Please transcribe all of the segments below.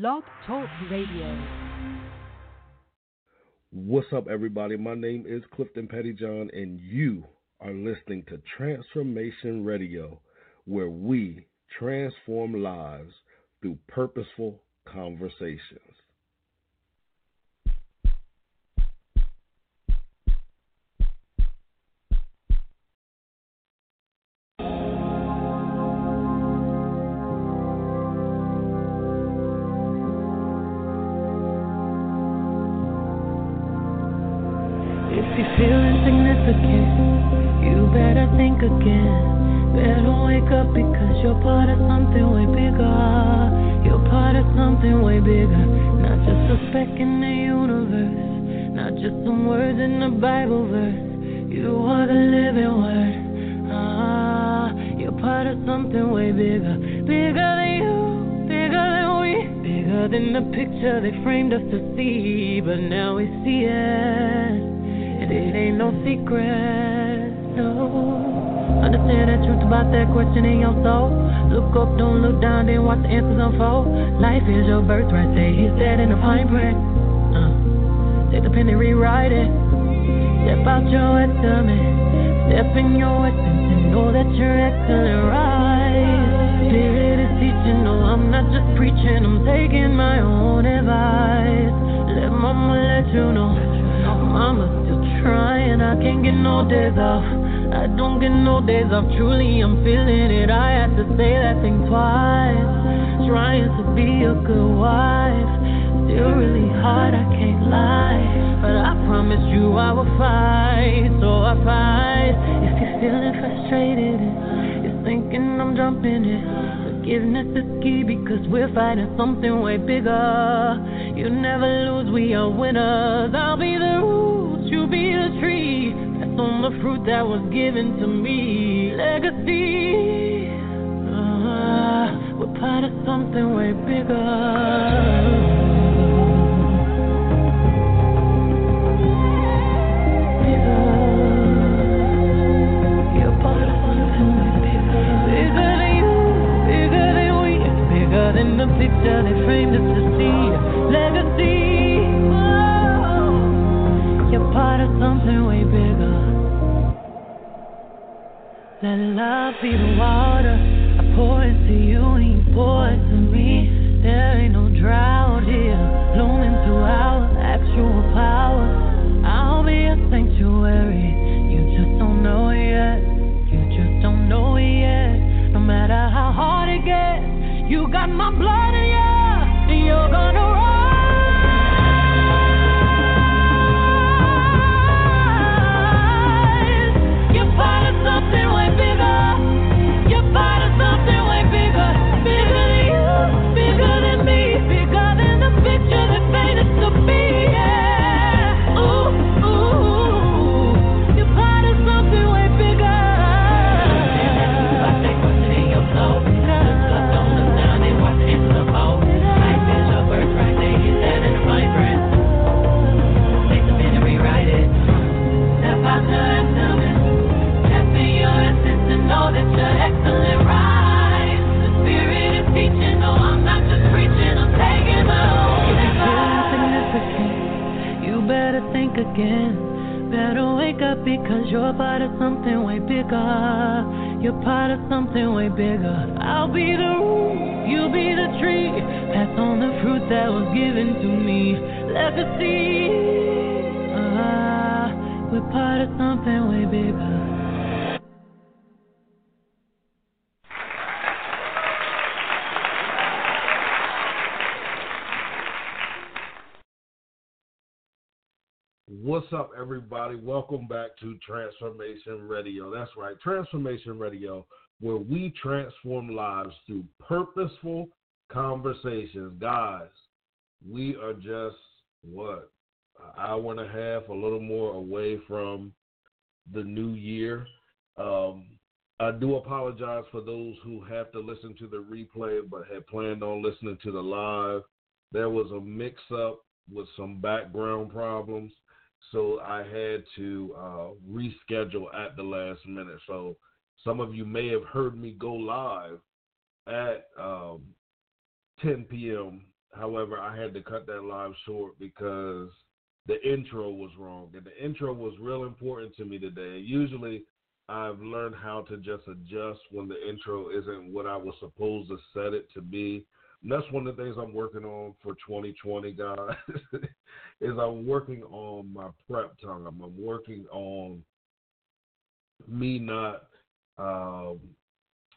Blog Talk Radio. What's up, everybody? My name is Clifton Pettyjohn, and you are listening to Transformation Radio, where we transform lives through purposeful conversation. back in the universe, not just some words in a Bible verse. You are the living word. Ah, you're part of something way bigger, bigger than you, bigger than we, bigger than the picture they framed us to see. But now we see it, and it ain't no secret. No. Understand the truth about that question in your soul. Look up, don't look down, then watch the answers unfold. Life is your birthright, say he dead in the fine print. Uh, take the pen and rewrite it. Step out your estimate, step in your essence, and know that you're excellent, right? Spirit is teaching, no, I'm not just preaching, I'm taking my own advice. Let mama let you know, mama's still trying, I can't get no days off. I don't get no days off, truly I'm feeling it. I had to say that thing twice. Trying to be a good wife, still really hard, I can't lie. But I promise you I will fight, so I fight. If you're feeling frustrated, you're thinking I'm jumping it. Forgiveness is key because we're fighting something way bigger. You never lose, we are winners. I'll be the roots, you be the tree on the fruit that was given to me. Legacy. Uh, we're part of something way bigger. the picture they to see. Legacy, oh, you're part of something way Let love be the water I pour into you and you pour into me. There ain't no drought here, blooming through our actual power. I'll be a sanctuary. You just don't know it yet. You just don't know it yet. No matter how hard it gets, you got my blood. again. Better wake up because you're part of something way bigger. You're part of something way bigger. I'll be the root, you'll be the tree. Pass on the fruit that was given to me. Legacy. Ah, we're part of something way bigger. What's up, everybody? Welcome back to Transformation Radio. That's right, Transformation Radio, where we transform lives through purposeful conversations. Guys, we are just, what, an hour and a half, a little more away from the new year. Um, I do apologize for those who have to listen to the replay but had planned on listening to the live. There was a mix up with some background problems so I had to uh, reschedule at the last minute. So some of you may have heard me go live at um, 10 p.m. However, I had to cut that live short because the intro was wrong, and the intro was real important to me today. Usually, I've learned how to just adjust when the intro isn't what I was supposed to set it to be. And that's one of the things I'm working on for 2020, guys. is I'm working on my prep time. I'm working on me not um,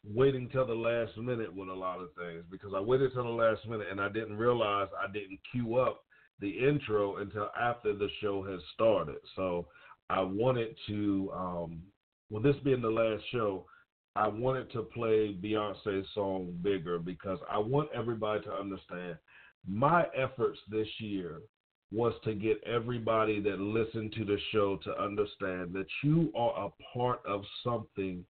waiting till the last minute with a lot of things because I waited till the last minute and I didn't realize I didn't queue up the intro until after the show has started. So I wanted to, um, with this being the last show, I wanted to play Beyonce's song Bigger because I want everybody to understand my efforts this year was to get everybody that listened to the show to understand that you are a part of something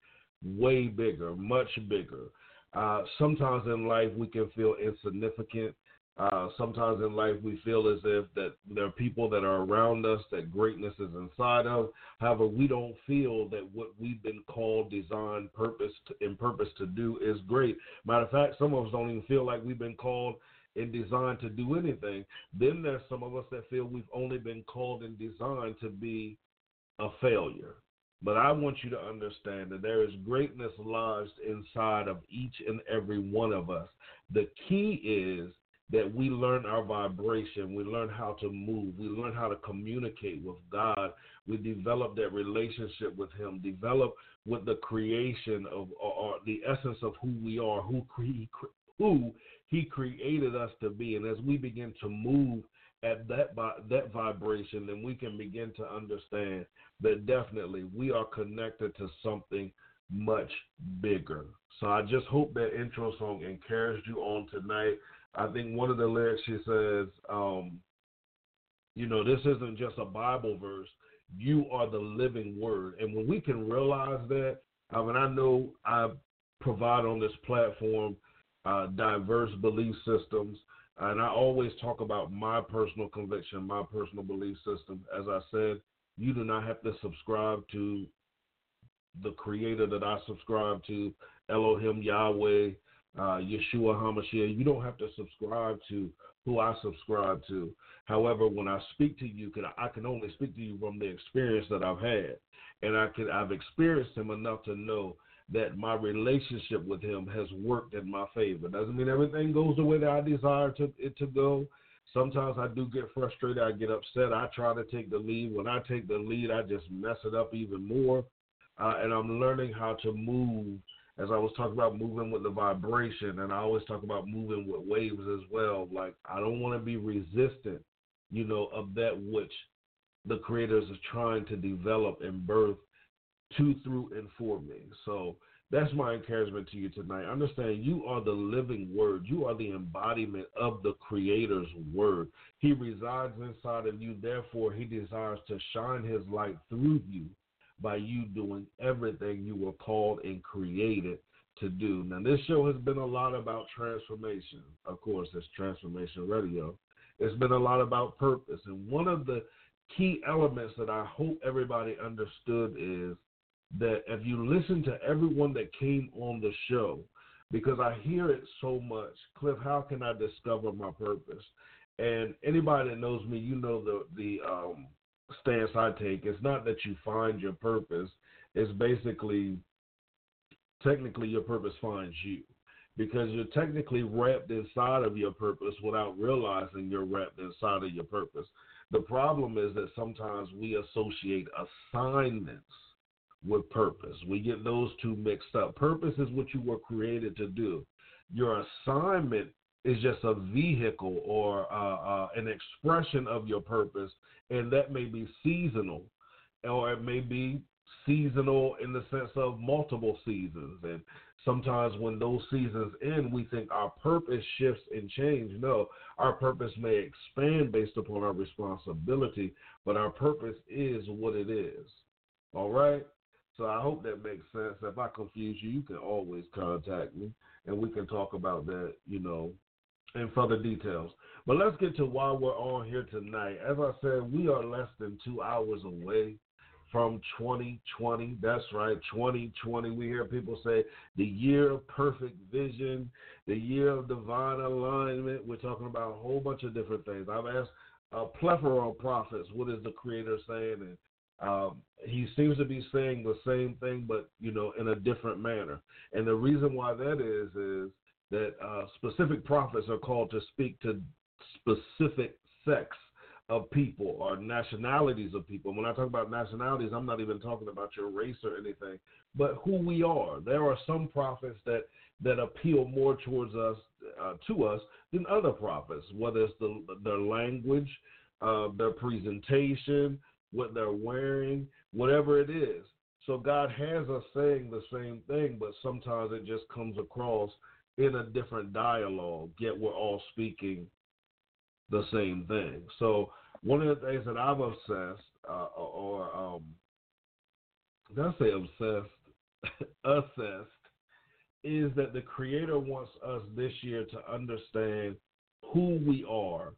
way bigger, much bigger. Uh, sometimes in life we can feel insignificant. Uh, sometimes in life we feel as if that there are people that are around us that greatness is inside of. However, we don't feel that what we've been called, designed, purpose, and purpose to do is great. Matter of fact, some of us don't even feel like we've been called and designed to do anything. Then there's some of us that feel we've only been called and designed to be a failure. But I want you to understand that there is greatness lodged inside of each and every one of us. The key is that we learn our vibration, we learn how to move, we learn how to communicate with God, we develop that relationship with Him, develop with the creation of or, or the essence of who we are, who who he created us to be. And as we begin to move at that that vibration, then we can begin to understand that definitely we are connected to something much bigger. So I just hope that intro song encouraged you on tonight. I think one of the lyrics she says, um, you know, this isn't just a Bible verse. You are the living word. And when we can realize that, I mean, I know I provide on this platform uh, diverse belief systems. And I always talk about my personal conviction, my personal belief system. As I said, you do not have to subscribe to the creator that I subscribe to, Elohim Yahweh, uh, Yeshua HaMashiach. You don't have to subscribe to who I subscribe to. However, when I speak to you, I can only speak to you from the experience that I've had, and I can I've experienced him enough to know that my relationship with him has worked in my favor. Doesn't mean everything goes the way that I desire to, it to go. Sometimes I do get frustrated. I get upset. I try to take the lead. When I take the lead, I just mess it up even more. Uh, and I'm learning how to move, as I was talking about moving with the vibration, and I always talk about moving with waves as well. Like I don't want to be resistant, you know, of that which the creators are trying to develop and birth to, through, and for me. So that's my encouragement to you tonight. Understand you are the living word. You are the embodiment of the Creator's word. He resides inside of you. Therefore, He desires to shine His light through you by you doing everything you were called and created to do. Now, this show has been a lot about transformation. Of course, it's Transformation Radio. It's been a lot about purpose. And one of the key elements that I hope everybody understood is that if you listen to everyone that came on the show, because I hear it so much, Cliff, how can I discover my purpose? And anybody that knows me, you know the the um, stance I take. It's not that you find your purpose. It's basically technically your purpose finds you because you're technically wrapped inside of your purpose without realizing you're wrapped inside of your purpose. The problem is that sometimes we associate assignments with purpose. We get those two mixed up. Purpose is what you were created to do. Your assignment is just a vehicle or uh, uh, an expression of your purpose, and that may be seasonal, or it may be seasonal in the sense of multiple seasons. And sometimes when those seasons end, we think our purpose shifts and change. No, our purpose may expand based upon our responsibility, but our purpose is what it is. All right? So I hope that makes sense. If I confuse you, you can always contact me and we can talk about that, you know, in further details. But let's get to why we're on here tonight. As I said, we are less than two hours away from 2020. That's right, 2020. We hear people say the year of perfect vision, the year of divine alignment. We're talking about a whole bunch of different things. I've asked a plethora of prophets, what is the Creator saying? And um, he seems to be saying the same thing, but you know, in a different manner. And the reason why that is is that uh, specific prophets are called to speak to specific sects of people or nationalities of people. When I talk about nationalities, I'm not even talking about your race or anything, but who we are. There are some prophets that that appeal more towards us uh, to us than other prophets, whether it's the, their language, uh, their presentation, what they're wearing, whatever it is. So God has us saying the same thing, but sometimes it just comes across in a different dialogue, yet we're all speaking the same thing. So one of the things that I've obsessed, uh, or um, did I say obsessed, assessed, is that the Creator wants us this year to understand who we are,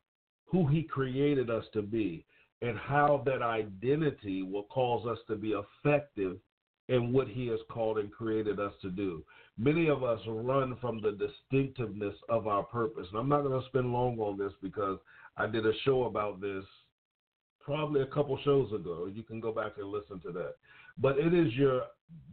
who He created us to be, and how that identity will cause us to be effective in what He has called and created us to do. Many of us run from the distinctiveness of our purpose. And I'm not going to spend long on this because I did a show about this probably a couple shows ago. You can go back and listen to that. But it is your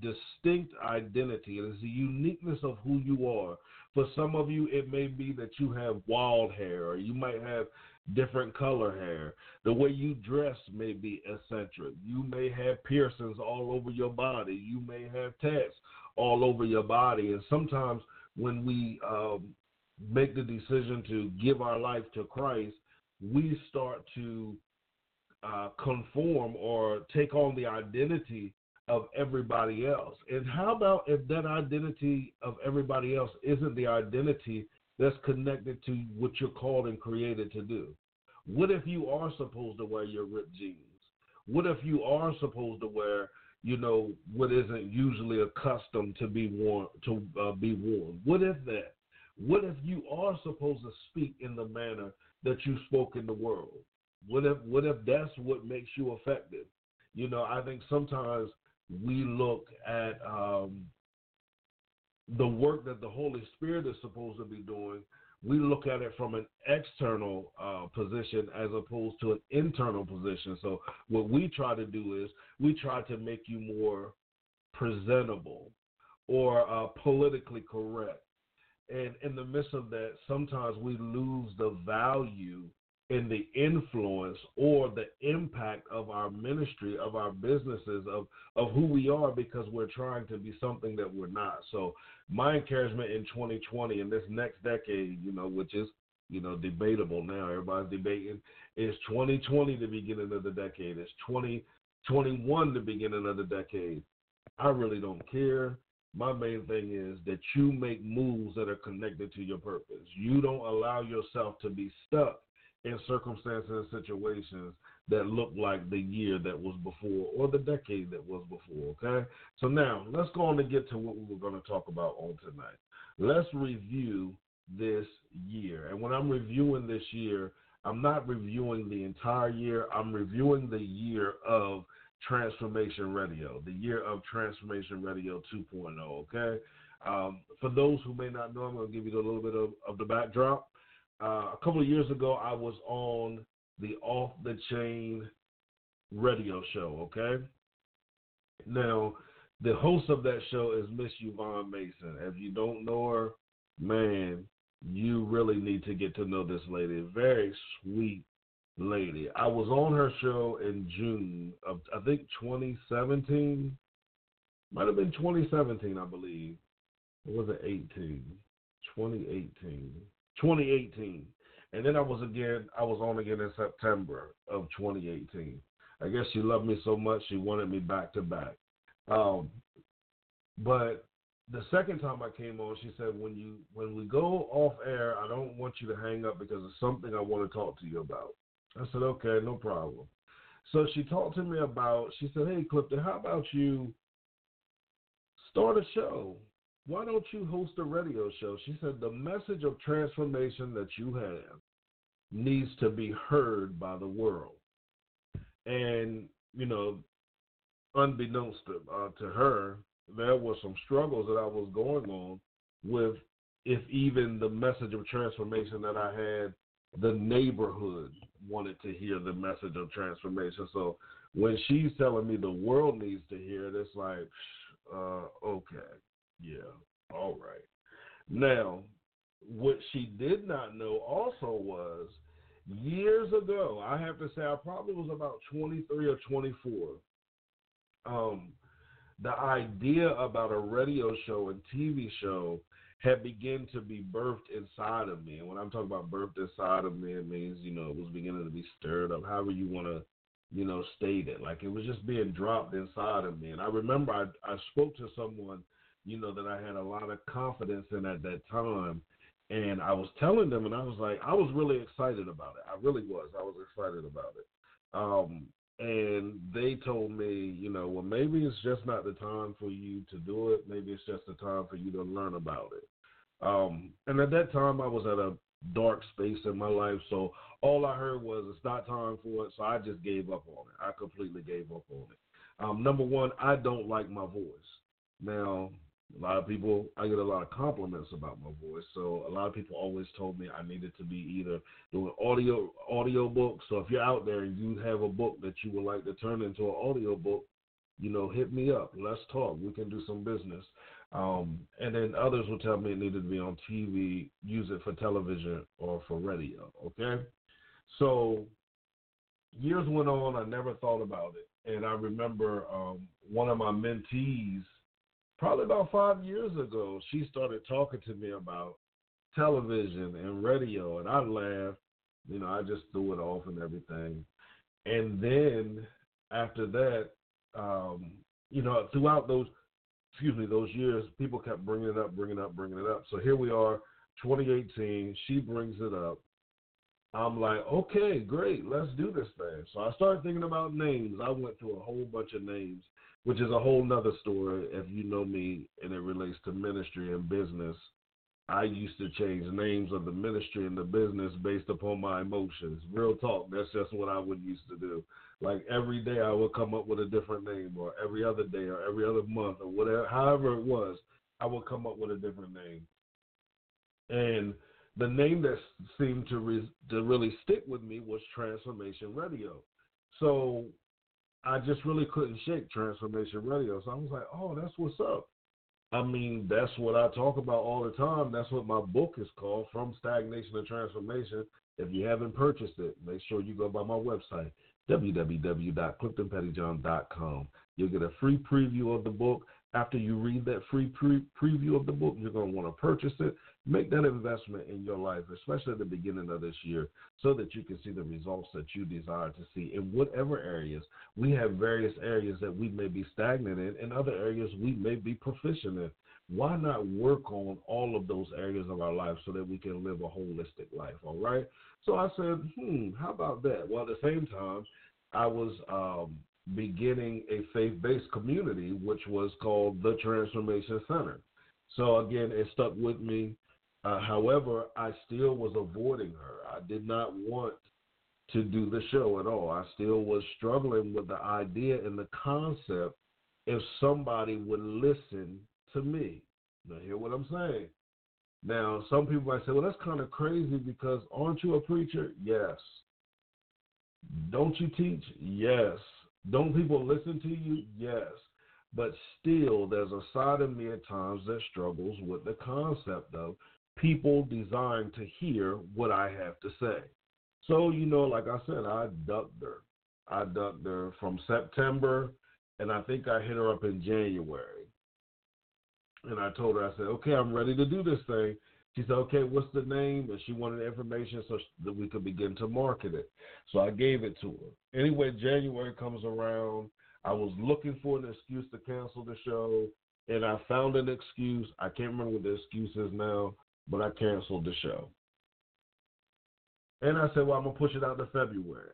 distinct identity. It is the uniqueness of who you are. For some of you, it may be that you have wild hair, or you might have different color hair. The way you dress may be eccentric. You may have piercings all over your body. You may have tats all over your body. And sometimes when we um, make the decision to give our life to Christ, we start to uh, conform or take on the identity of everybody else. And how about if that identity of everybody else isn't the identity that's connected to what you're called and created to do? What if you are supposed to wear your ripped jeans? What if you are supposed to wear, you know, what isn't usually accustomed to be worn to uh, be worn? What if that? What if you are supposed to speak in the manner that you spoke in the world? What if what if that's what makes you effective? You know, I think sometimes we look at um, the work that the Holy Spirit is supposed to be doing. We look at it from an external uh, position as opposed to an internal position. So what we try to do is we try to make you more presentable or uh, politically correct. And in the midst of that, sometimes we lose the value in the influence or the impact of our ministry, of our businesses, of, of who we are because we're trying to be something that we're not. So my encouragement in 2020 and this next decade, you know, which is, you know, debatable now, everybody's debating, is 2020 the beginning of the decade? Is 2021 the beginning of the decade? I really don't care. My main thing is that you make moves that are connected to your purpose. You don't allow yourself to be stuck in circumstances and situations that look like the year that was before or the decade that was before. Okay? So now let's go on and get to what we were going to talk about on tonight. Let's review this year. And when I'm reviewing this year, I'm not reviewing the entire year, I'm reviewing the year of Transformation Radio, the year of Transformation Radio 2.0. Okay? Um, for those who may not know, I'm going to give you a little bit of, of the backdrop uh, a couple of years ago, I was on the Off the Chain radio show. Okay. Now, the host of that show is Miss Yvonne Mason. If you don't know her, man, you really need to get to know this lady. Very sweet lady. I was on her show in June of I think 2017. Might have been 2017, I believe. Or was it 18? 2018. 2018. And then I was again I was on again in September of 2018. I guess she loved me so much she wanted me back to back. Um, but the second time I came on, she said, "When you when we go off air, I don't want you to hang up because it's something I want to talk to you about." I said, "Okay, no problem." So she talked to me about. She said, "Hey, Clifton, how about you start a show? Why don't you host a radio show?" She said, "The message of transformation that you have needs to be heard by the world." And you know, unbeknownst to, uh, to her, there were some struggles that I was going on with, if even the message of transformation that I had, the neighborhood wanted to hear the message of transformation. So when she's telling me the world needs to hear it, it's like, uh, okay, yeah, all right. Now, what she did not know also was years ago, I have to say, I probably was about 23 or 24 um, the idea about a radio show and TV show had begun to be birthed inside of me. And when I'm talking about birthed inside of me, it means, you know, it was beginning to be stirred up, however you want to, you know, state it. Like it was just being dropped inside of me. And I remember I, I spoke to someone, you know, that I had a lot of confidence in at that time. And I was telling them, and I was like, I was really excited about it. I really was. I was excited about it. Um, and they told me, you know, well, maybe it's just not the time for you to do it. Maybe it's just the time for you to learn about it. Um, and at that time, I was at a dark space in my life, so all I heard was it's not time for it. So I just gave up on it. I completely gave up on it. Um, number one, I don't like my voice. Now, a lot of people, I get a lot of compliments about my voice. So a lot of people always told me I needed to be either doing audio audio books. So if you're out there and you have a book that you would like to turn into an audio book, you know, hit me up. Let's talk. We can do some business. Um, and then others will tell me it needed to be on TV, use it for television or for radio. Okay. So years went on. I never thought about it. And I remember um, one of my mentees probably about five years ago, she started talking to me about television and radio, and I laughed. You know, I just threw it off and everything. And then after that, um, you know, throughout those, excuse me, those years, people kept bringing it up, bringing it up, bringing it up. So here we are, 2018. She brings it up. I'm like, okay, great, let's do this thing. So I started thinking about names. I went through a whole bunch of names which is a whole nother story. If you know me and it relates to ministry and business, I used to change names of the ministry and the business based upon my emotions. Real talk. That's just what I would used to do. Like every day I would come up with a different name or every other day or every other month or whatever, however it was, I would come up with a different name. And the name that seemed to, re- to really stick with me was Transformation Radio. So I just really couldn't shake Transformation Radio. So I was like, oh, that's what's up. I mean, that's what I talk about all the time. That's what my book is called, From Stagnation to Transformation. If you haven't purchased it, make sure you go by my website, www.cliftonpettyjohn.com. You'll get a free preview of the book. After you read that free pre- preview of the book, you're going to want to purchase it. Make that investment in your life, especially at the beginning of this year, so that you can see the results that you desire to see in whatever areas. We have various areas that we may be stagnant in, and other areas we may be proficient in. Why not work on all of those areas of our life so that we can live a holistic life? All right. So I said, hmm, how about that? Well, at the same time, I was um, beginning a faith based community, which was called the Transformation Center. So again, it stuck with me. Uh, however, I still was avoiding her. I did not want to do the show at all. I still was struggling with the idea and the concept if somebody would listen to me. Now, hear what I'm saying. Now, some people might say, well, that's kind of crazy because aren't you a preacher? Yes. Don't you teach? Yes. Don't people listen to you? Yes. but still, there's a side of me at times that struggles with the concept of people designed to hear what I have to say. So, you know, like I said, I ducked her. I ducked her from September, and I think I hit her up in January. And I told her, I said, okay, I'm ready to do this thing. She said, okay, what's the name? And she wanted information so that we could begin to market it. So I gave it to her. Anyway, January comes around. I was looking for an excuse to cancel the show, and I found an excuse. I can't remember what the excuse is now, but I canceled the show. And I said, well, I'm going to push it out to February.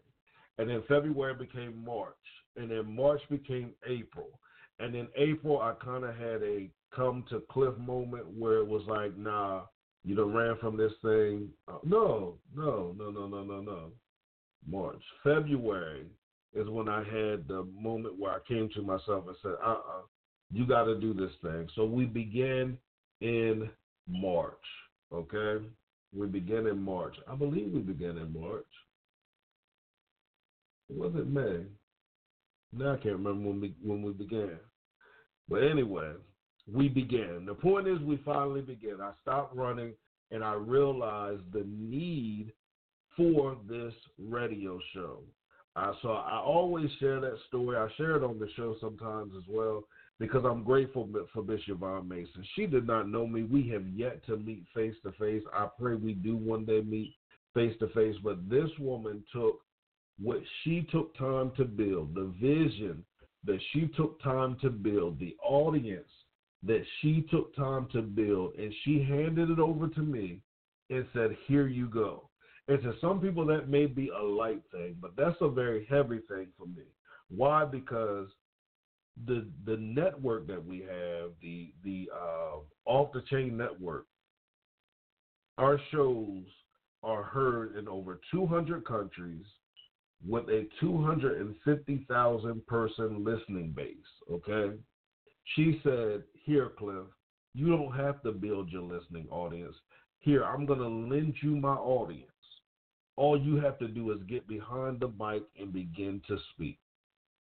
And then February became March. And then March became April. And then April, I kind of had a come to cliff moment where it was like, nah, you know, ran from this thing. Uh, no, no, no, no, no, no, no. March. February is when I had the moment where I came to myself and said, uh uh-uh, uh you got to do this thing. So we began in March, okay? We began in March. I believe we began in March. Was it May? Now I can't remember when we when we began. But anyway, we began. The point is, we finally began. I stopped running and I realized the need for this radio show. Uh, so I always share that story. I share it on the show sometimes as well because I'm grateful for Bishop Yvonne Mason. She did not know me. We have yet to meet face to face. I pray we do one day meet face to face. But this woman took what she took time to build, the vision that she took time to build, the audience that she took time to build, and she handed it over to me and said, Here you go. And to some people, that may be a light thing, but that's a very heavy thing for me. Why? Because the the network that we have, the the uh, off the chain network, our shows are heard in over 200 countries with a 250,000 person listening base. Okay, she said, "Here, Cliff, you don't have to build your listening audience. Here, I'm going to lend you my audience. All you have to do is get behind the mic and begin to speak."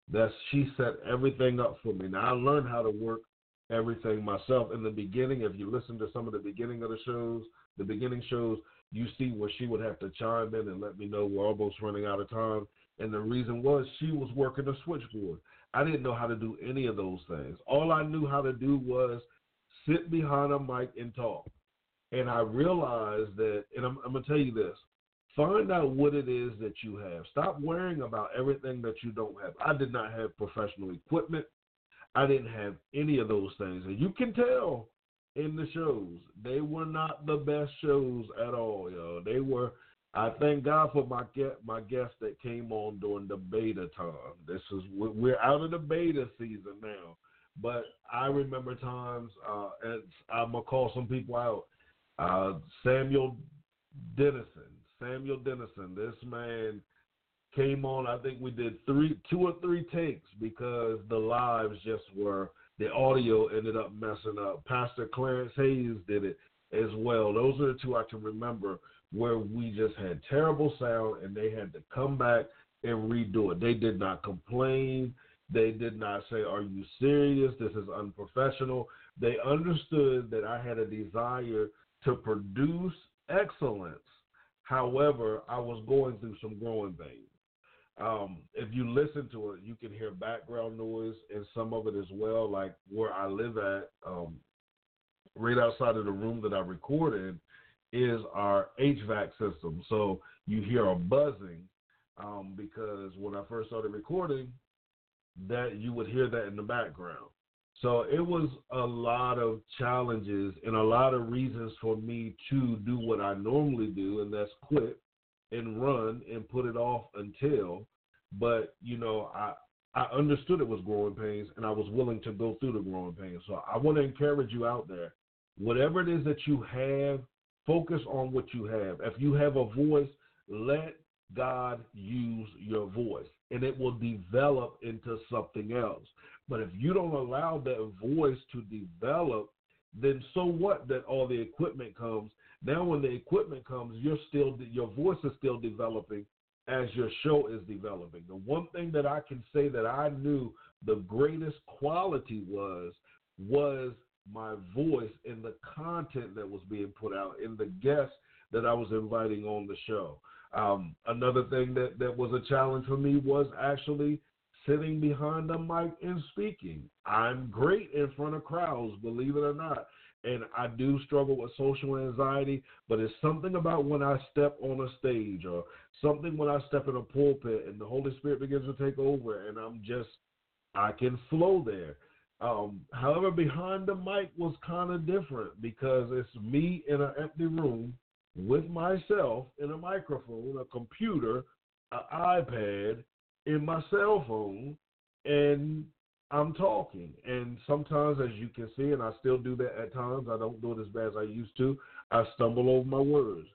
That's she set everything up for me. Now I learned how to work everything myself in the beginning. If you listen to some of the beginning of the shows, the beginning shows, you see where she would have to chime in and let me know we're almost running out of time. And the reason was she was working a switchboard. I didn't know how to do any of those things. All I knew how to do was sit behind a mic and talk. And I realized that, and I'm, I'm going to tell you this Find out what it is that you have. Stop worrying about everything that you don't have. I did not have professional equipment. I didn't have any of those things. And you can tell in the shows, they were not the best shows at all, yo. They were I thank God for my my guests that came on during the beta time. This is we're out of the beta season now, but I remember times. Uh, and I'm gonna call some people out. Uh, Samuel Dennison, Samuel Dennison. This man came on. I think we did three, two or three takes because the lives just were the audio ended up messing up. Pastor Clarence Hayes did it as well. Those are the two I can remember where we just had terrible sound and they had to come back and redo it. They did not complain. They did not say, Are you serious? This is unprofessional. They understood that I had a desire to produce excellence However, I was going through some growing pains. Um, if you listen to it, you can hear background noise and some of it as well. Like where I live at, um, right outside of the room that I record in, is our HVAC system. So you hear a buzzing um, because when I first started recording, that you would hear that in the background. So it was a lot of challenges and a lot of reasons for me to do what I normally do, and that's quit and run and put it off until. But you know, I I understood it was growing pains, and I was willing to go through the growing pains. So I want to encourage you out there, whatever it is that you have, focus on what you have. If you have a voice, let God use your voice, and it will develop into something else. But if you don't allow that voice to develop, then so what that all the equipment comes. Now when the equipment comes, you're still your voice is still developing as your show is developing. The one thing that I can say that I knew the greatest quality was was my voice and the content that was being put out and the guests that I was inviting on the show. Um, another thing that, that was a challenge for me was actually sitting behind the mic and speaking. I'm great in front of crowds, believe it or not. And I do struggle with social anxiety, but it's something about when I step on a stage or something when I step in a pulpit and the Holy Spirit begins to take over and I'm just, I can flow there. Um, however, behind the mic was kind of different because it's me in an empty room with myself in a microphone, a computer, an iPad, in my cell phone, and I'm talking. And sometimes, as you can see, and I still do that at times, I don't do it as bad as I used to, I stumble over my words.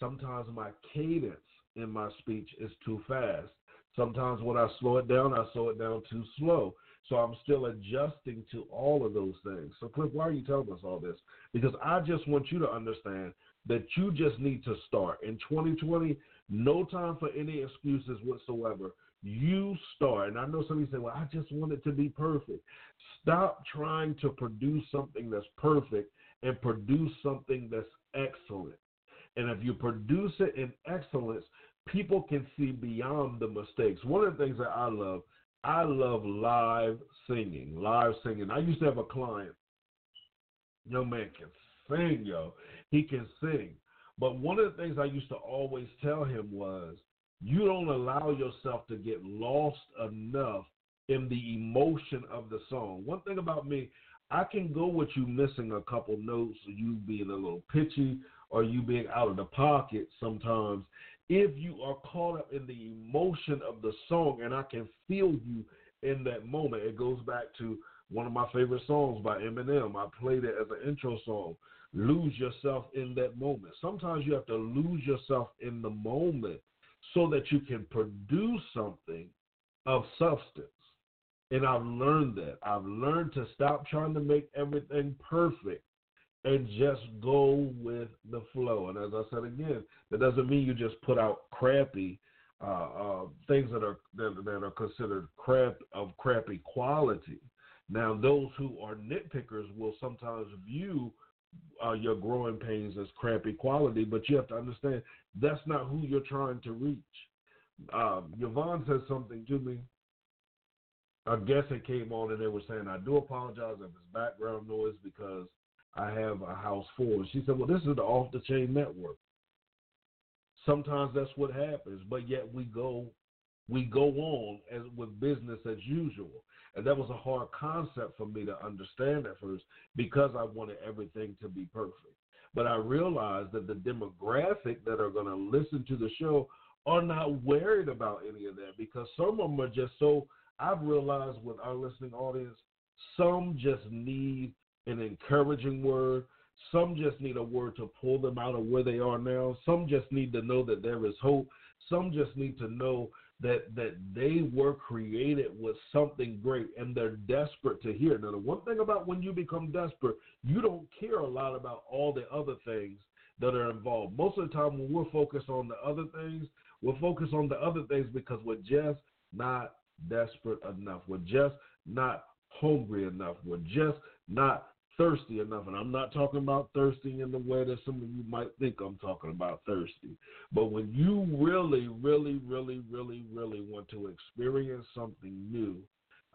Sometimes my cadence in my speech is too fast. Sometimes when I slow it down, I slow it down too slow. So I'm still adjusting to all of those things. So, Cliff, why are you telling us all this? Because I just want you to understand that you just need to start. In 2020, no time for any excuses whatsoever. You start. And I know somebody say, well, I just want it to be perfect. Stop trying to produce something that's perfect and produce something that's excellent. And if you produce it in excellence, people can see beyond the mistakes. One of the things that I love, I love live singing. Live singing. I used to have a client, young man can sing, yo. He can sing. But one of the things I used to always tell him was, you don't allow yourself to get lost enough in the emotion of the song. One thing about me, I can go with you missing a couple notes, you being a little pitchy, or you being out of the pocket sometimes. If you are caught up in the emotion of the song, and I can feel you in that moment, it goes back to one of my favorite songs by Eminem. I played it as an intro song. Lose yourself in that moment. Sometimes you have to lose yourself in the moment so that you can produce something of substance. And I've learned that. I've learned to stop trying to make everything perfect and just go with the flow. And as I said again, that doesn't mean you just put out crappy uh, uh, things that are that, that are considered crap of crappy quality. Now, those who are nitpickers will sometimes view uh, your growing pains as crappy quality, but you have to understand that's not who you're trying to reach. Um, Yvonne said something to me. I guess it came on and they were saying, I do apologize if it's background noise because I have a house full. She said, Well, this is the off the chain network. Sometimes that's what happens, but yet we go we go on as with business as usual. And that was a hard concept for me to understand at first because I wanted everything to be perfect. But I realized that the demographic that are going to listen to the show are not worried about any of that because some of them are just so. I've realized with our listening audience, some just need an encouraging word. Some just need a word to pull them out of where they are now. Some just need to know that there is hope. Some just need to know that that they were created with something great and they're desperate to hear. Now the one thing about when you become desperate, you don't care a lot about all the other things that are involved. Most of the time when we're focused on the other things, we're focused on the other things because we're just not desperate enough. We're just not hungry enough. We're just not thirsty enough. And I'm not talking about thirsty in the way that some of you might think I'm talking about thirsty. But when you really, really, really, really, really want to experience something new,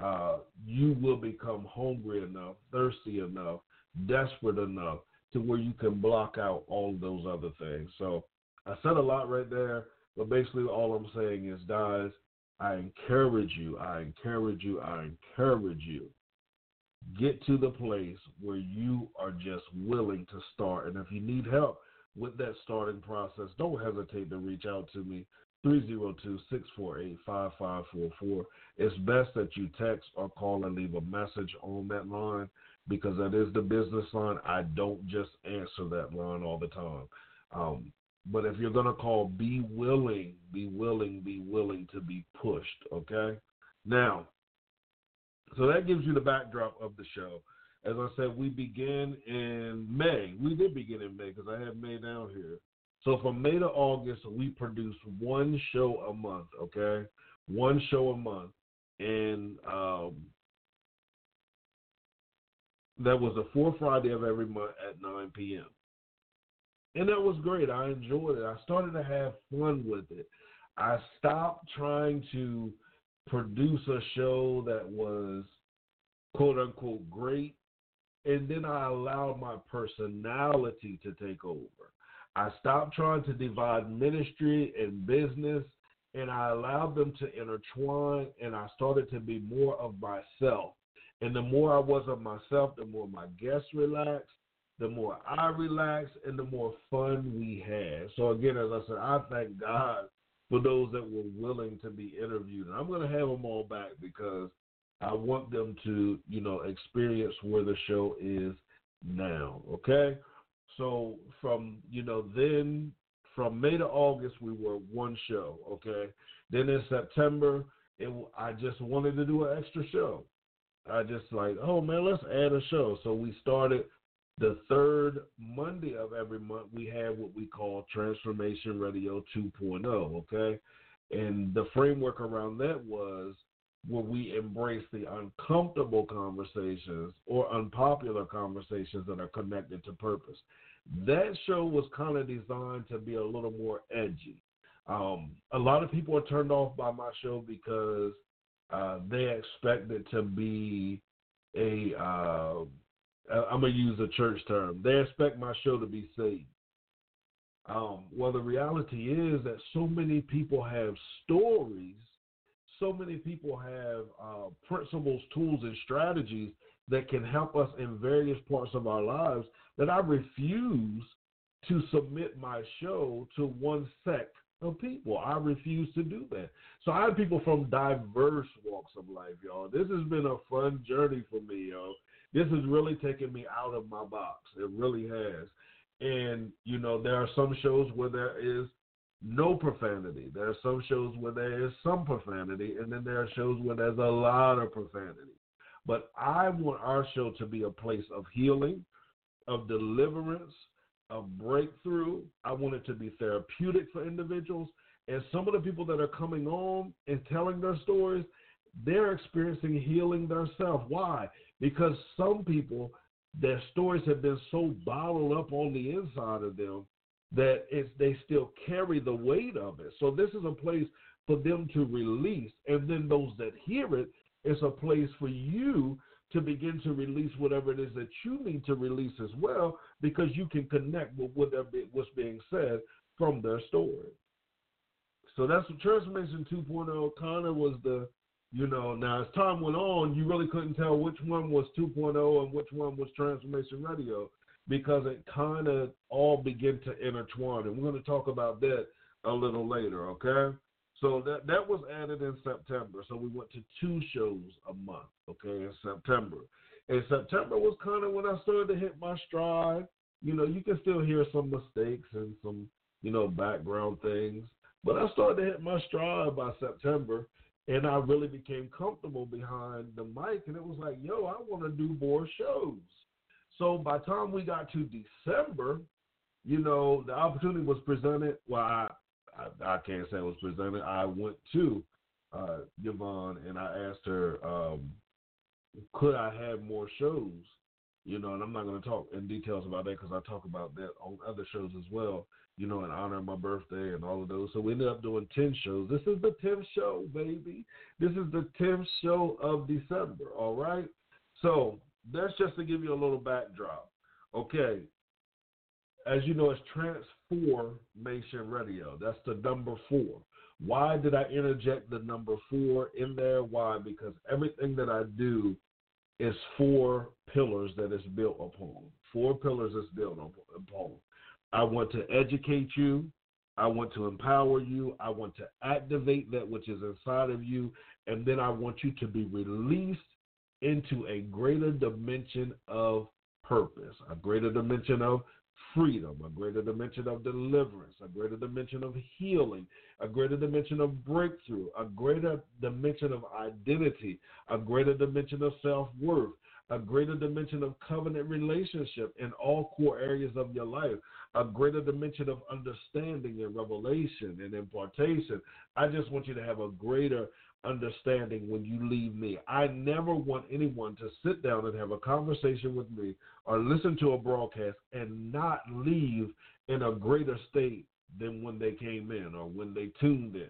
uh, you will become hungry enough, thirsty enough, desperate enough to where you can block out all those other things. So I said a lot right there, but basically all I'm saying is, guys, I encourage you, I encourage you, I encourage you get to the place where you are just willing to start. And if you need help with that starting process, don't hesitate to reach out to me. 302-648-5544. It's best that you text or call and leave a message on that line because that is the business line. I don't just answer that line all the time. Um, but if you're going to call, be willing, be willing, be willing to be pushed, okay? Now, so that gives you the backdrop of the show. As I said, we begin in May. We did begin in May because I have May down here. So from May to August, we produce one show a month, okay? One show a month. and um, that was the fourth Friday of every month at 9 p.m. And that was great. I enjoyed it. I started to have fun with it. I stopped trying to produce a show that was quote unquote great. And then I allowed my personality to take over. I stopped trying to divide ministry and business and I allowed them to intertwine and I started to be more of myself. And the more I was of myself, the more my guests relaxed, the more I relaxed, and the more fun we had. So again, as I said, I thank God for those that were willing to be interviewed. And I'm going to have them all back because I want them to, you know, experience where the show is now. Okay. So from, you know, then from May to August, we were one show. Okay. Then in September, it, I just wanted to do an extra show. I just like, oh man, let's add a show. So we started the third Monday of every month. We have what we call Transformation Radio 2.0. Okay. And the framework around that was where we embrace the uncomfortable conversations or unpopular conversations that are connected to purpose. That show was kind of designed to be a little more edgy. Um, a lot of people are turned off by my show because uh, they expect it to be a. Uh, I'm gonna use a church term. They expect my show to be saved. Um, well, the reality is that so many people have stories so many people have uh, principles, tools, and strategies that can help us in various parts of our lives that I refuse to submit my show to one sect of people. I refuse to do that. So I have people from diverse walks of life, y'all. This has been a fun journey for me, y'all. This has really taken me out of my box. It really has. And, you know, there are some shows where there is no profanity. There are some shows where there is some profanity, and then there are shows where there's a lot of profanity. But I want our show to be a place of healing, of deliverance, of breakthrough. I want it to be therapeutic for individuals. And some of the people that are coming on and telling their stories, they're experiencing healing themselves. Why? Because some people, their stories have been so bottled up on the inside of them that it's, they still carry the weight of it. So this is a place for them to release, and then those that hear it, it's a place for you to begin to release whatever it is that you need to release as well, because you can connect with what's being said from their story. So that's what Transformation 2.0 kind of was the, you know, now as time went on, you really couldn't tell which one was 2.0 and which one was Transformation Radio because it kind of all begin to intertwine. And we're going to talk about that a little later, okay? So that that was added in September. So we went to two shows a month, okay, in September. And September was kind of when I started to hit my stride. You know, you can still hear some mistakes and some, you know, background things. But I started to hit my stride by September and I really became comfortable behind the mic and it was like, yo, I want to do more shows. So by the time we got to December, you know, the opportunity was presented. Well, I, I, I can't say it was presented. I went to uh, Yvonne and I asked her, um, could I have more shows? You know, and I'm not going to talk in details about that because I talk about that on other shows as well. You know, in honor of my birthday and all of those. So we ended up doing ten shows. This is the tenth show, baby. This is the tenth show of December. All right. So that's just to give you a little backdrop. Okay. As you know, it's Transformation Radio. That's the number four. Why did I interject the number four in there? Why? Because everything that I do is four pillars that it's built upon. Four pillars it's built upon. I want to educate you. I want to empower you. I want to activate that which is inside of you. And then I want you to be released into a greater dimension of purpose, a greater dimension of freedom, a greater dimension of deliverance, a greater dimension of healing, a greater dimension of breakthrough, a greater dimension of identity, a greater dimension of self worth, a greater dimension of covenant relationship in all core areas of your life, a greater dimension of understanding and revelation and impartation. I just want you to have a greater understanding when you leave me. I never want anyone to sit down and have a conversation with me or listen to a broadcast and not leave in a greater state than when they came in or when they tuned in.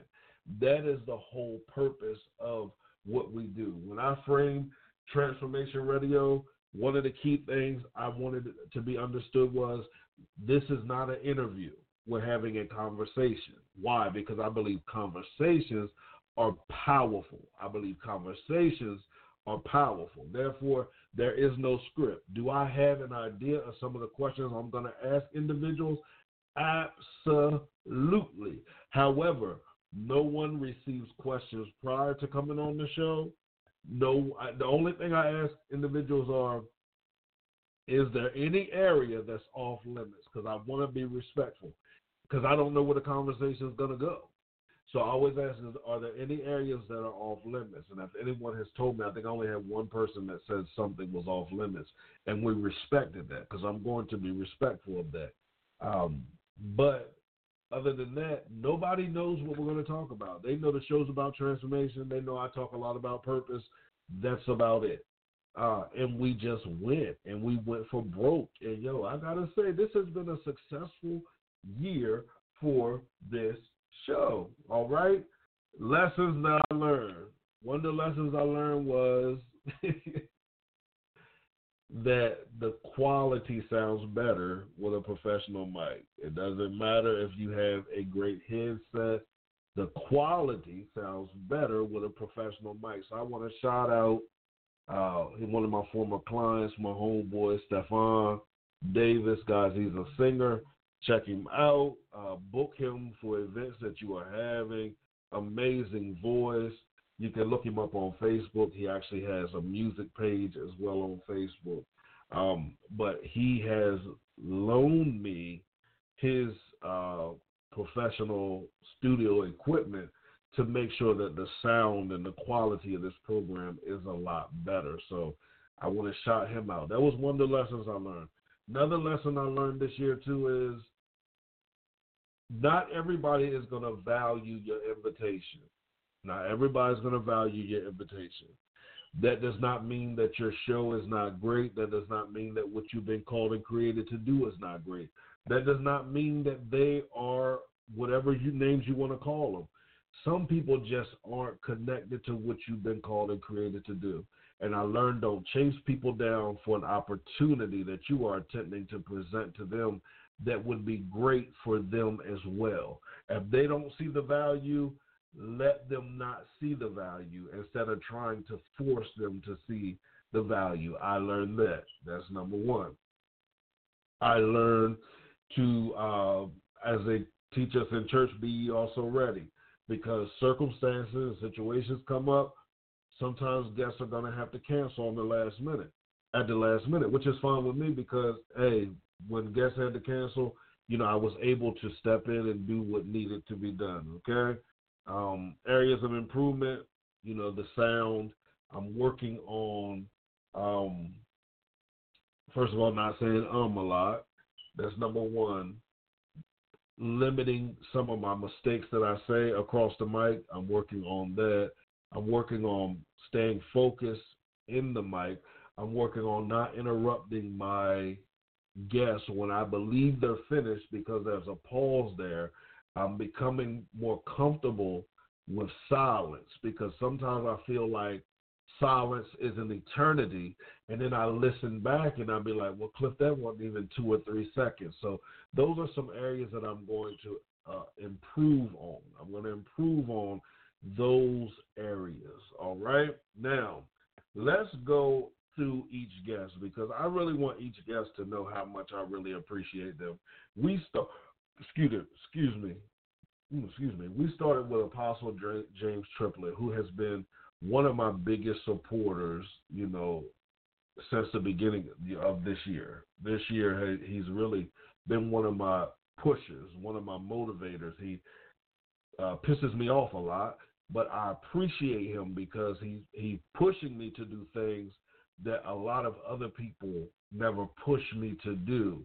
That is the whole purpose of what we do. When I frame transformation radio, one of the key things I wanted to be understood was this is not an interview. We're having a conversation. Why? Because I believe conversations are powerful. I believe conversations are powerful. Therefore, there is no script. Do I have an idea of some of the questions I'm going to ask individuals? Absolutely. However, no one receives questions prior to coming on the show. No, I, the only thing I ask individuals are, is there any area that's off limits? Because I want to be respectful. Because I don't know where the conversation is going to go. So I always ask, is, are there any areas that are off limits? And if anyone has told me, I think I only had one person that said something was off limits, and we respected that because I'm going to be respectful of that. Um, but other than that, nobody knows what we're going to talk about. They know the show's about transformation. They know I talk a lot about purpose. That's about it. Uh, and we just went and we went for broke. And yo, I gotta say, this has been a successful year for this show. All right. Lessons that I learned. One of the lessons I learned was that the quality sounds better with a professional mic. It doesn't matter if you have a great headset, the quality sounds better with a professional mic. So I want to shout out uh, one of my former clients, my homeboy Stefan Davis. Guys, he's a singer. Check him out. Uh, book him for events that you are having. Amazing voice. You can look him up on Facebook. He actually has a music page as well on Facebook. Um, but he has loaned me his uh, professional studio equipment to make sure that the sound and the quality of this program is a lot better. So I want to shout him out. That was one of the lessons I learned. Another lesson I learned this year too is not everybody is going to value your invitation. Not everybody's going to value your invitation. That does not mean that your show is not great. That does not mean that what you've been called and created to do is not great. That does not mean that they are whatever you names you want to call them. Some people just aren't connected to what you've been called and created to do. And I learned don't chase people down for an opportunity that you are attempting to present to them that would be great for them as well. If they don't see the value, let them not see the value instead of trying to force them to see the value. I learned that. That's number one. I learned to, uh, as they teach us in church, be also ready because circumstances and situations come up. Sometimes guests are going to have to cancel on the last minute, at the last minute, which is fine with me because, hey, when guests had to cancel, you know, I was able to step in and do what needed to be done. Okay. Um, areas of improvement, you know, the sound. I'm working on, um, first of all, not saying um a lot. That's number one. Limiting some of my mistakes that I say across the mic. I'm working on that. I'm working on staying focused in the mic. I'm working on not interrupting my guests when I believe they're finished because there's a pause there. I'm becoming more comfortable with silence because sometimes I feel like silence is an eternity. And then I listen back and I'll be like, well, Cliff, that wasn't even two or three seconds. So those are some areas that I'm going to uh, improve on. I'm going to improve on those areas. All right. Now, let's go to each guest because I really want each guest to know how much I really appreciate them. We start, excuse excuse me, excuse me. We started with Apostle James Triplett, who has been one of my biggest supporters, you know, since the beginning of this year. This year, he's really been one of my pushers, one of my motivators. He uh, pisses me off a lot, but I appreciate him because he he's pushing me to do things that a lot of other people never push me to do.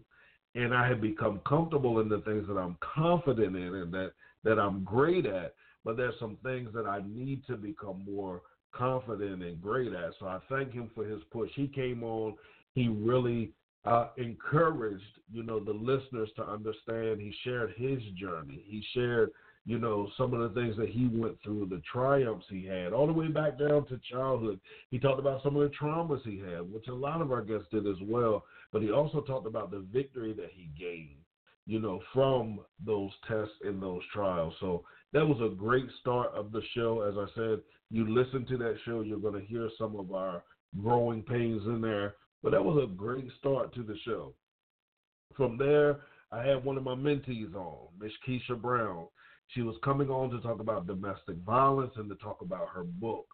And I have become comfortable in the things that I'm confident in and that, that I'm great at. But there's some things that I need to become more confident and great at. So I thank him for his push. He came on, he really uh, encouraged, you know, the listeners to understand. He shared his journey. He shared you know, some of the things that he went through, the triumphs he had, all the way back down to childhood. He talked about some of the traumas he had, which a lot of our guests did as well. But he also talked about the victory that he gained, you know, from those tests and those trials. So that was a great start of the show. As I said, you listen to that show, you're going to hear some of our growing pains in there. But that was a great start to the show. From there, I had one of my mentees on, Miss Keisha Brown. She was coming on to talk about domestic violence and to talk about her book.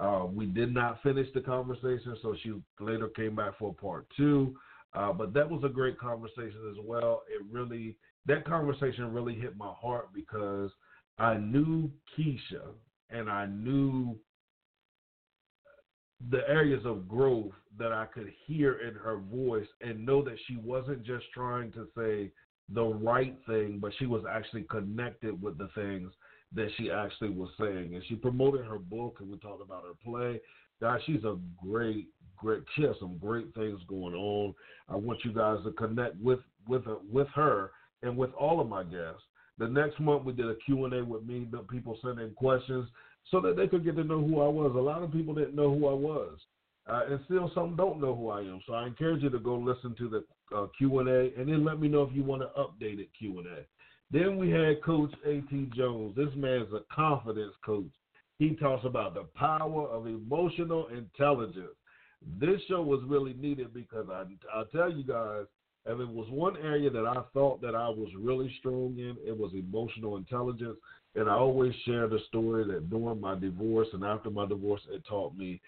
Uh, we did not finish the conversation, so she later came back for part two. Uh, but that was a great conversation as well. It really, that conversation really hit my heart because I knew Keisha and I knew the areas of growth that I could hear in her voice and know that she wasn't just trying to say, the right thing, but she was actually connected with the things that she actually was saying. And she promoted her book, and we talked about her play. Guys, she's a great, great. She has some great things going on. I want you guys to connect with with with her and with all of my guests. The next month we did a Q and A with me. The people sent in questions so that they could get to know who I was. A lot of people didn't know who I was. Uh, and still some don't know who I am. So I encourage you to go listen to the uh, Q&A, and then let me know if you want to update it Q&A. Then we had Coach A.T. Jones. This man's a confidence coach. He talks about the power of emotional intelligence. This show was really needed because I, I tell you guys, if it was one area that I thought that I was really strong in, it was emotional intelligence. And I always share the story that during my divorce and after my divorce, it taught me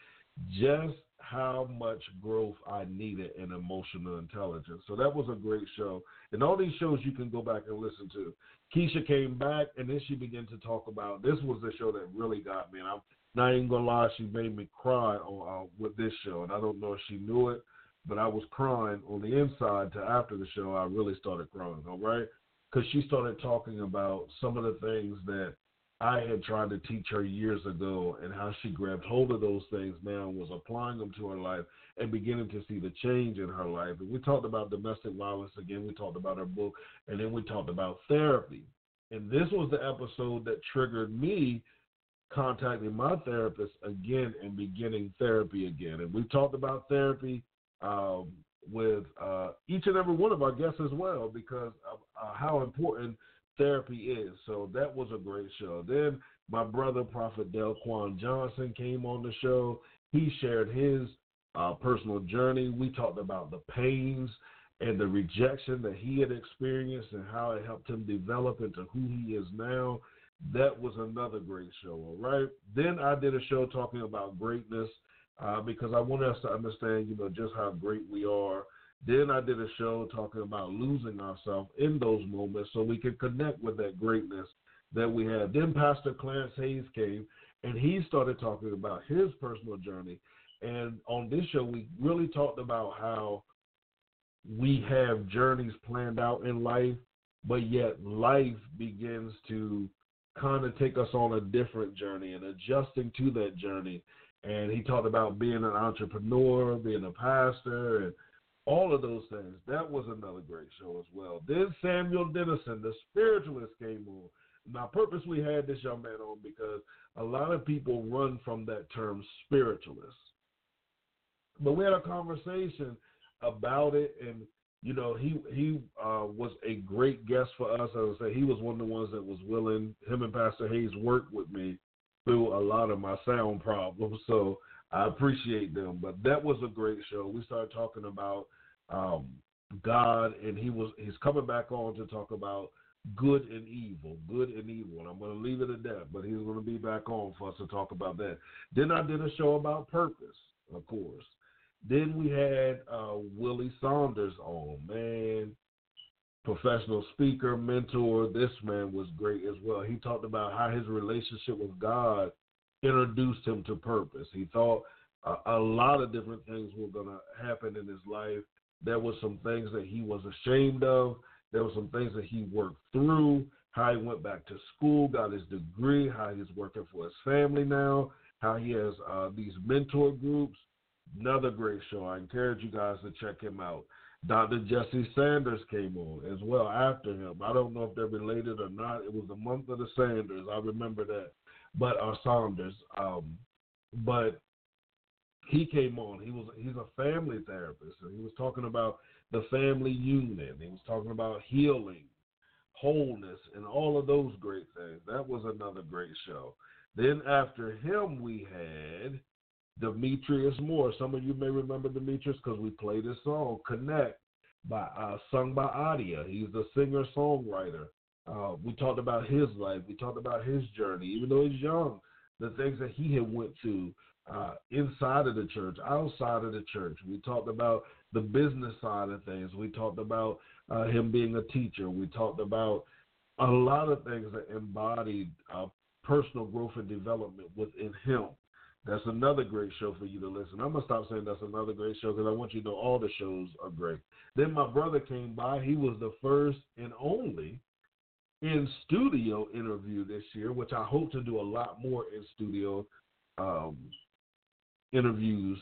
just how much growth I needed in emotional intelligence. So that was a great show. And all these shows you can go back and listen to. Keisha came back and then she began to talk about this was the show that really got me. And I'm not even gonna lie, she made me cry on, uh, with this show. And I don't know if she knew it, but I was crying on the inside to after the show. I really started crying. All right, because she started talking about some of the things that I had tried to teach her years ago and how she grabbed hold of those things now and was applying them to her life and beginning to see the change in her life. And we talked about domestic violence again, we talked about her book, and then we talked about therapy. And this was the episode that triggered me contacting my therapist again and beginning therapy again. And we talked about therapy um, with uh, each and every one of our guests as well because uh, how important therapy is. So that was a great show. Then my brother, Prophet Delquan Johnson, came on the show. He shared his uh, personal journey. We talked about the pains and the rejection that he had experienced and how it helped him develop into who he is now. That was another great show, all right? Then I did a show talking about greatness uh, because I want us to understand, you know, just how great we are then I did a show talking about losing ourselves in those moments so we can connect with that greatness that we have. Then Pastor Clarence Hayes came and he started talking about his personal journey. And on this show, we really talked about how we have journeys planned out in life, but yet life begins to kind of take us on a different journey and adjusting to that journey. And he talked about being an entrepreneur, being a pastor, and all of those things. That was another great show as well. Then Samuel Dennison, the spiritualist, came on. Now, purposely had this young man on because a lot of people run from that term spiritualist. But we had a conversation about it, and you know, he he uh, was a great guest for us. As I say, he was one of the ones that was willing. Him and Pastor Hayes worked with me through a lot of my sound problems, so I appreciate them. But that was a great show. We started talking about um, God, and he was he's coming back on to talk about good and evil, good and evil. And I'm going to leave it at that, but he's going to be back on for us to talk about that. Then I did a show about purpose, of course. Then we had uh, Willie Saunders on, man, professional speaker, mentor. This man was great as well. He talked about how his relationship with God introduced him to purpose. He thought a, a lot of different things were going to happen in his life. There were some things that he was ashamed of. There were some things that he worked through. How he went back to school, got his degree. How he's working for his family now. How he has uh, these mentor groups. Another great show. I encourage you guys to check him out. Dr. Jesse Sanders came on as well after him. I don't know if they're related or not. It was the month of the Sanders. I remember that. But uh, Saunders. Um, but he came on. He was he's a family therapist, and he was talking about the family unit. He was talking about healing, wholeness, and all of those great things. That was another great show. Then after him, we had Demetrius Moore. Some of you may remember Demetrius because we played his song "Connect" by uh, sung by Adia. He's a singer songwriter. Uh, we talked about his life. We talked about his journey, even though he's young. The things that he had went to uh, inside of the church, outside of the church. We talked about the business side of things. We talked about uh, him being a teacher. We talked about a lot of things that embodied uh, personal growth and development within him. That's another great show for you to listen. I'm gonna stop saying that's another great show because I want you to know all the shows are great. Then my brother came by. He was the first and only in studio interview this year, which I hope to do a lot more in studio um, interviews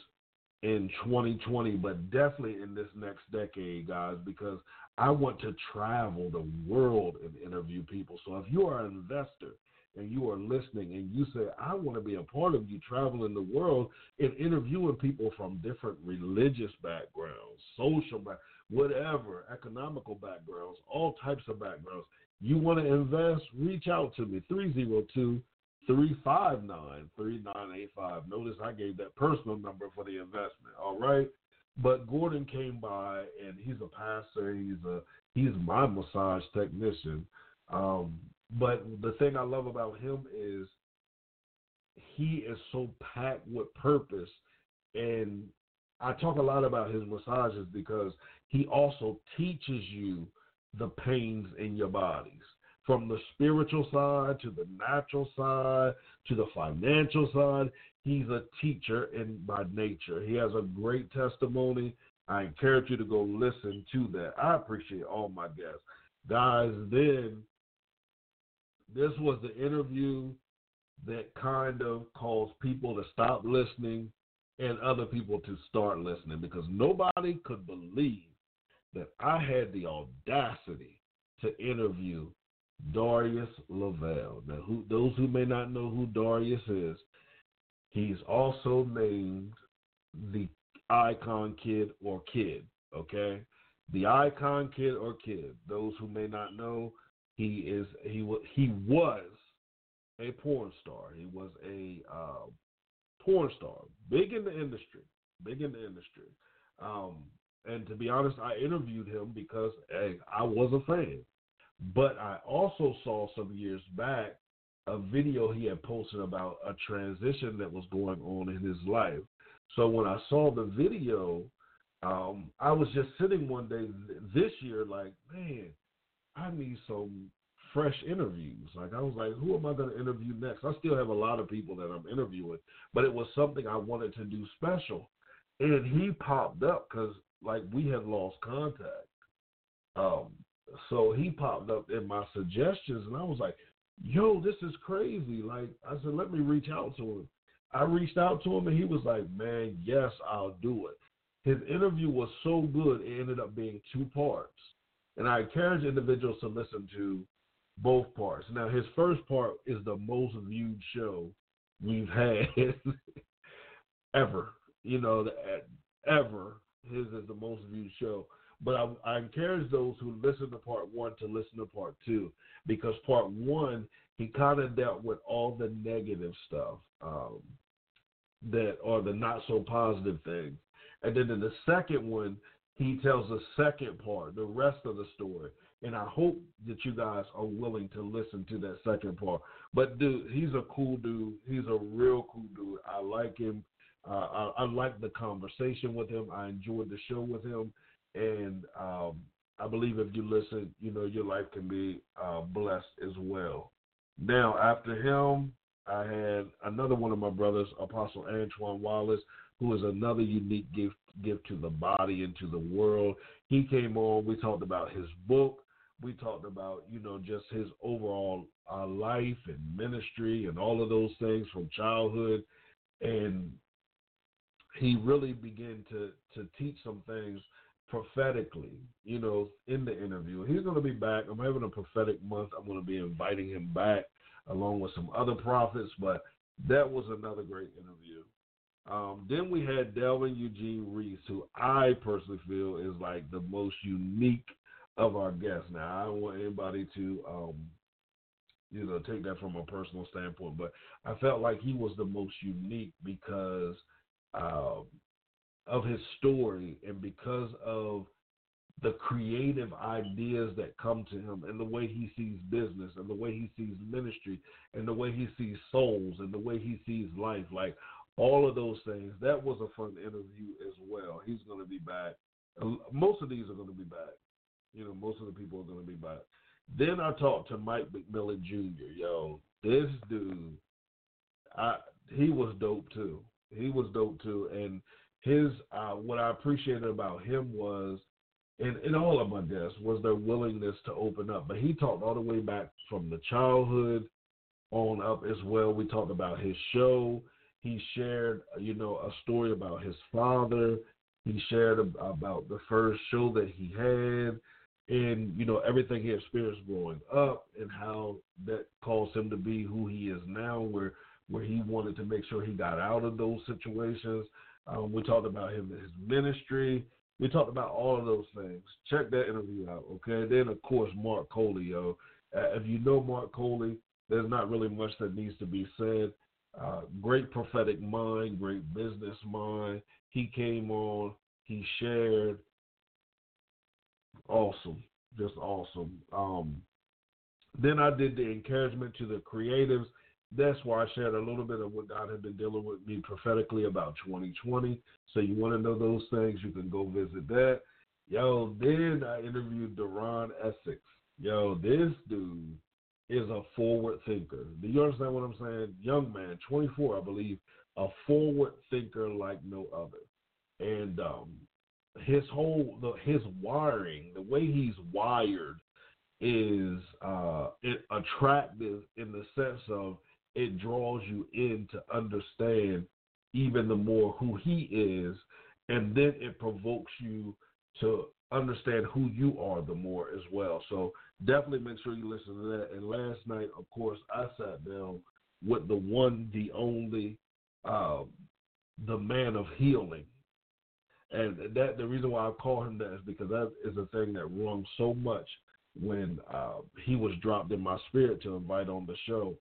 in 2020, but definitely in this next decade, guys, because I want to travel the world and interview people. So if you are an investor and you are listening and you say, I want to be a part of you traveling the world and interviewing people from different religious backgrounds, social backgrounds, whatever, economical backgrounds, all types of backgrounds. You want to invest? Reach out to me, 302 359 3985. Notice I gave that personal number for the investment, all right? But Gordon came by and he's a pastor, he's a he's my massage technician. Um, but the thing I love about him is he is so packed with purpose. And I talk a lot about his massages because he also teaches you the pains in your bodies from the spiritual side to the natural side to the financial side. He's a teacher in by nature. He has a great testimony. I encourage you to go listen to that. I appreciate all my guests. Guys, then this was the interview that kind of caused people to stop listening and other people to start listening because nobody could believe that I had the audacity to interview Darius Lavelle. Now, who, those who may not know who Darius is, he's also named the Icon Kid or Kid. Okay, the Icon Kid or Kid. Those who may not know, he is he was he was a porn star. He was a uh, porn star, big in the industry, big in the industry. Um, and to be honest, I interviewed him because hey, I was a fan. But I also saw some years back a video he had posted about a transition that was going on in his life. So when I saw the video, um, I was just sitting one day this year, like, man, I need some fresh interviews. Like I was like, who am I going to interview next? I still have a lot of people that I'm interviewing, but it was something I wanted to do special. And he popped up because like we had lost contact. Um, so he popped up in my suggestions, and I was like, yo, this is crazy. Like, I said, let me reach out to him. I reached out to him, and he was like, man, yes, I'll do it. His interview was so good, it ended up being two parts. And I encourage individuals to listen to both parts. Now, his first part is the most viewed show we've had ever. You know, ever. His is the most viewed show. But I, I encourage those who listen to part one to listen to part two because part one he kind of dealt with all the negative stuff um, that are the not so positive things, and then in the second one he tells the second part, the rest of the story. And I hope that you guys are willing to listen to that second part. But dude, he's a cool dude. He's a real cool dude. I like him. Uh, I, I like the conversation with him. I enjoyed the show with him and um, I believe if you listen, you know your life can be uh, blessed as well. Now, after him, I had another one of my brothers, Apostle Antoine Wallace, who is another unique gift gift to the body and to the world. He came on. We talked about his book. We talked about you know just his overall uh, life and ministry and all of those things from childhood, and he really began to to teach some things prophetically, you know, in the interview. He's going to be back. I'm having a prophetic month. I'm going to be inviting him back along with some other prophets, but that was another great interview. Um, then we had Delvin Eugene Reese, who I personally feel is like the most unique of our guests. Now, I don't want anybody to, um, you know, take that from a personal standpoint, but I felt like he was the most unique because um, of his story and because of the creative ideas that come to him and the way he sees business and the way he sees ministry and the way he sees souls and the way he sees life like all of those things. That was a fun interview as well. He's going to be back. Most of these are going to be back. You know most of the people are going to be back. Then i talked to mike mcmillan jr yo. This dude i he was dope too. He was dope too. And his uh, what I appreciated about him was, and, and all of my guests was their willingness to open up. But he talked all the way back from the childhood on up as well. We talked about his show. He shared, you know, a story about his father. He shared about the first show that he had, and you know everything he experienced growing up, and how that caused him to be who he is now, where where he wanted to make sure he got out of those situations. Um, we talked about him his ministry. We talked about all of those things. Check that interview out, okay? Then, of course, Mark Coley, yo. Uh, if you know Mark Coley, there's not really much that needs to be said. Uh, great prophetic mind, great business mind. He came on, he shared. Awesome, just awesome. Um, then I did the encouragement to the creatives that's why I shared a little bit of what God had been dealing with me prophetically about 2020. So you want to know those things, you can go visit that. Yo, then I interviewed Duron Essex. Yo, this dude is a forward thinker. Do you understand what I'm saying? Young man, 24, I believe, a forward thinker like no other. And um, his whole, the, his wiring, the way he's wired, is uh, attractive in the sense of it draws you in to understand even the more who he is, and then it provokes you to understand who you are the more as well. So definitely make sure you listen to that. And last night, of course, I sat down with the one, the only, uh, the man of healing. And that the reason why I call him that is because that is a thing that rung so much when uh, he was dropped in my spirit to invite on the show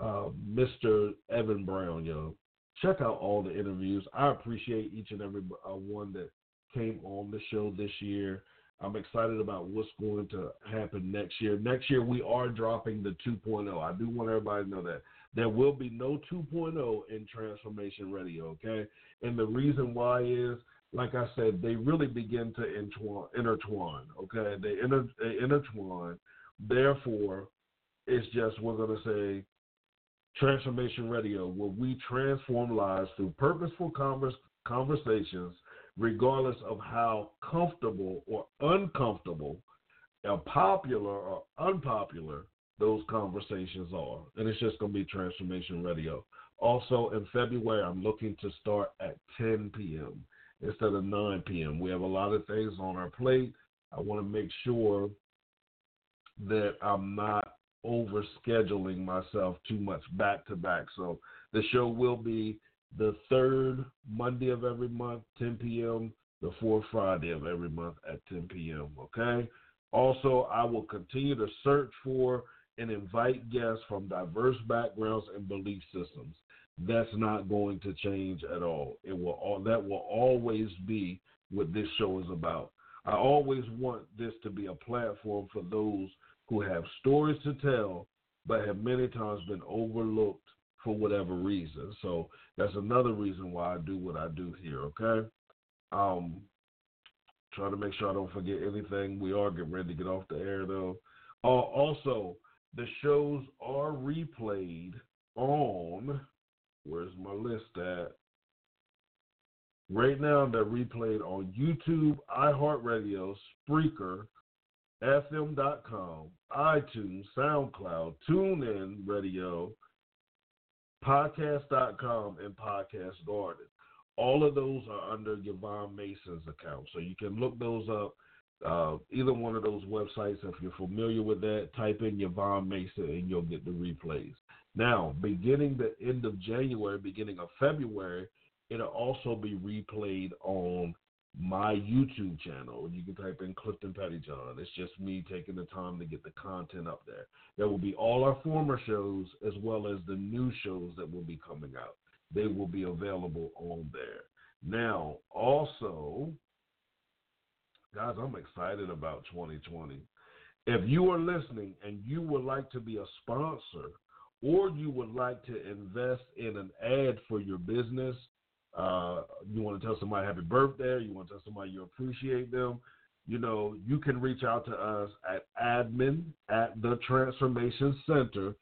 uh, Mr. Evan Brown, yo. Check out all the interviews. I appreciate each and every uh, one that came on the show this year. I'm excited about what's going to happen next year. Next year, we are dropping the 2.0. I do want everybody to know that. There will be no 2.0 in Transformation Radio, okay? And the reason why is, like I said, they really begin to intertwine, okay? They, inter, they intertwine. Therefore, it's just, we're going to say, Transformation Radio, where we transform lives through purposeful converse, conversations, regardless of how comfortable or uncomfortable, or popular or unpopular those conversations are. And it's just going to be Transformation Radio. Also, in February, I'm looking to start at 10 p.m. instead of 9 p.m. We have a lot of things on our plate. I want to make sure that I'm not over scheduling myself too much back to back. So the show will be the third Monday of every month, 10 p.m., the fourth Friday of every month at 10 p.m. Okay. Also, I will continue to search for and invite guests from diverse backgrounds and belief systems. That's not going to change at all. It will all, that will always be what this show is about. I always want this to be a platform for those who have stories to tell, but have many times been overlooked for whatever reason. So that's another reason why I do what I do here. Okay. Um, trying to make sure I don't forget anything. We are getting ready to get off the air though. Uh, also, the shows are replayed on. Where's my list at? Right now, they're replayed on YouTube, iHeartRadio, Spreaker, FM.com, iTunes, SoundCloud, TuneIn Radio, Podcast.com, and Podcast Garden. All of those are under Yvonne Mason's account. So you can look those up. Uh, either one of those websites, if you're familiar with that, type in Yvonne Mason and you'll get the replays. Now, beginning the end of January, beginning of February, it'll also be replayed on my YouTube channel. You can type in Clifton Pettyjohn. It's just me taking the time to get the content up there. There will be all our former shows as well as the new shows that will be coming out. They will be available on there. Now, also, guys, I'm excited about 2020. If you are listening and you would like to be a sponsor or you would like to invest in an ad for your business, uh, you want to tell somebody happy birthday, you want to tell somebody you appreciate them, you know, you can reach out to us at admin at the transformation center.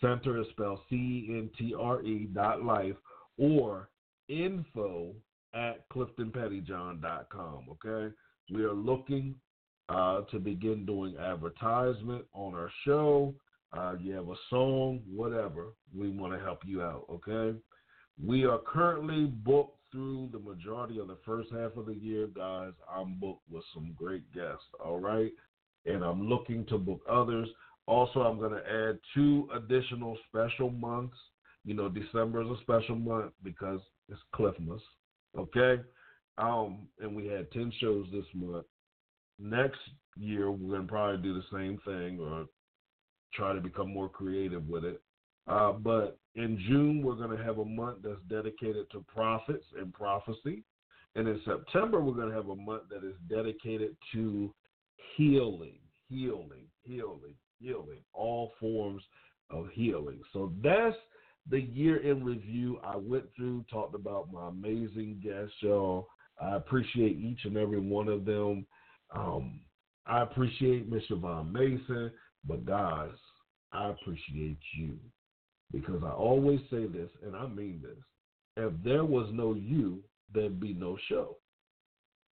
Center is spelled C E N T R E dot life or info at cliftonpettyjohn.com. Okay. We are looking uh, to begin doing advertisement on our show. Uh, you have a song, whatever, we want to help you out. Okay. We are currently booked through the majority of the first half of the year, guys. I'm booked with some great guests, all right? And I'm looking to book others. Also, I'm going to add two additional special months. You know, December is a special month because it's Clifmas, okay? Um, and we had 10 shows this month. Next year, we're going to probably do the same thing or try to become more creative with it. Uh, but in June, we're going to have a month that's dedicated to prophets and prophecy. And in September, we're going to have a month that is dedicated to healing, healing, healing, healing, all forms of healing. So that's the year in review I went through, talked about my amazing guests, y'all. I appreciate each and every one of them. Um, I appreciate Miss Yvonne Mason, but guys, I appreciate you. Because I always say this, and I mean this if there was no you, there'd be no show.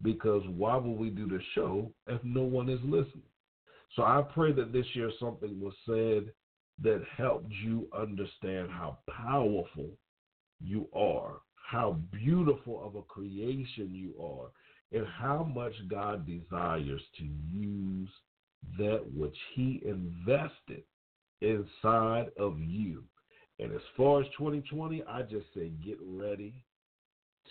Because why would we do the show if no one is listening? So I pray that this year something was said that helped you understand how powerful you are, how beautiful of a creation you are, and how much God desires to use that which He invested inside of you and as far as 2020, I just say get ready,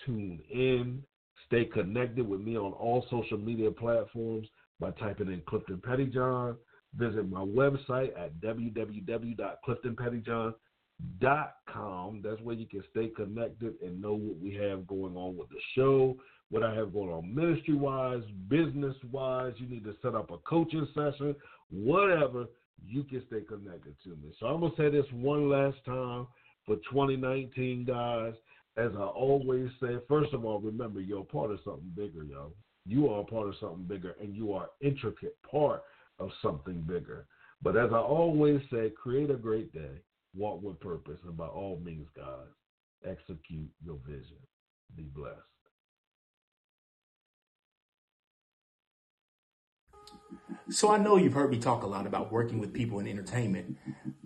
tune in, stay connected with me on all social media platforms by typing in Clifton Pettyjohn. Visit my website at www.cliftonpettyjohn.com. That's where you can stay connected and know what we have going on with the show, what I have going on ministry wise, business wise. You need to set up a coaching session, whatever you can stay connected to me. So I'm gonna say this one last time for 2019, guys. As I always say, first of all, remember you're part of something bigger, yo. You are part of something bigger, and you are intricate part of something bigger. But as I always say, create a great day, walk with purpose, and by all means, guys, execute your vision. Be blessed. So I know you've heard me talk a lot about working with people in entertainment,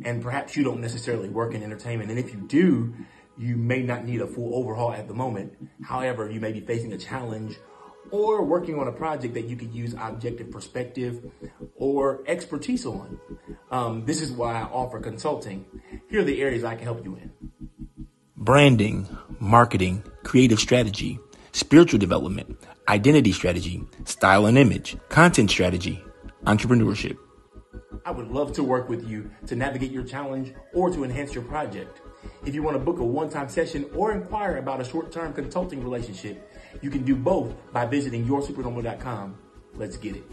and perhaps you don't necessarily work in entertainment. And if you do, you may not need a full overhaul at the moment. However, you may be facing a challenge or working on a project that you could use objective perspective or expertise on. Um, this is why I offer consulting. Here are the areas I can help you in branding, marketing, creative strategy, spiritual development, identity strategy, style and image, content strategy, entrepreneurship. I would love to work with you to navigate your challenge or to enhance your project. If you want to book a one time session or inquire about a short term consulting relationship, you can do both by visiting yoursupernormal.com. Let's get it.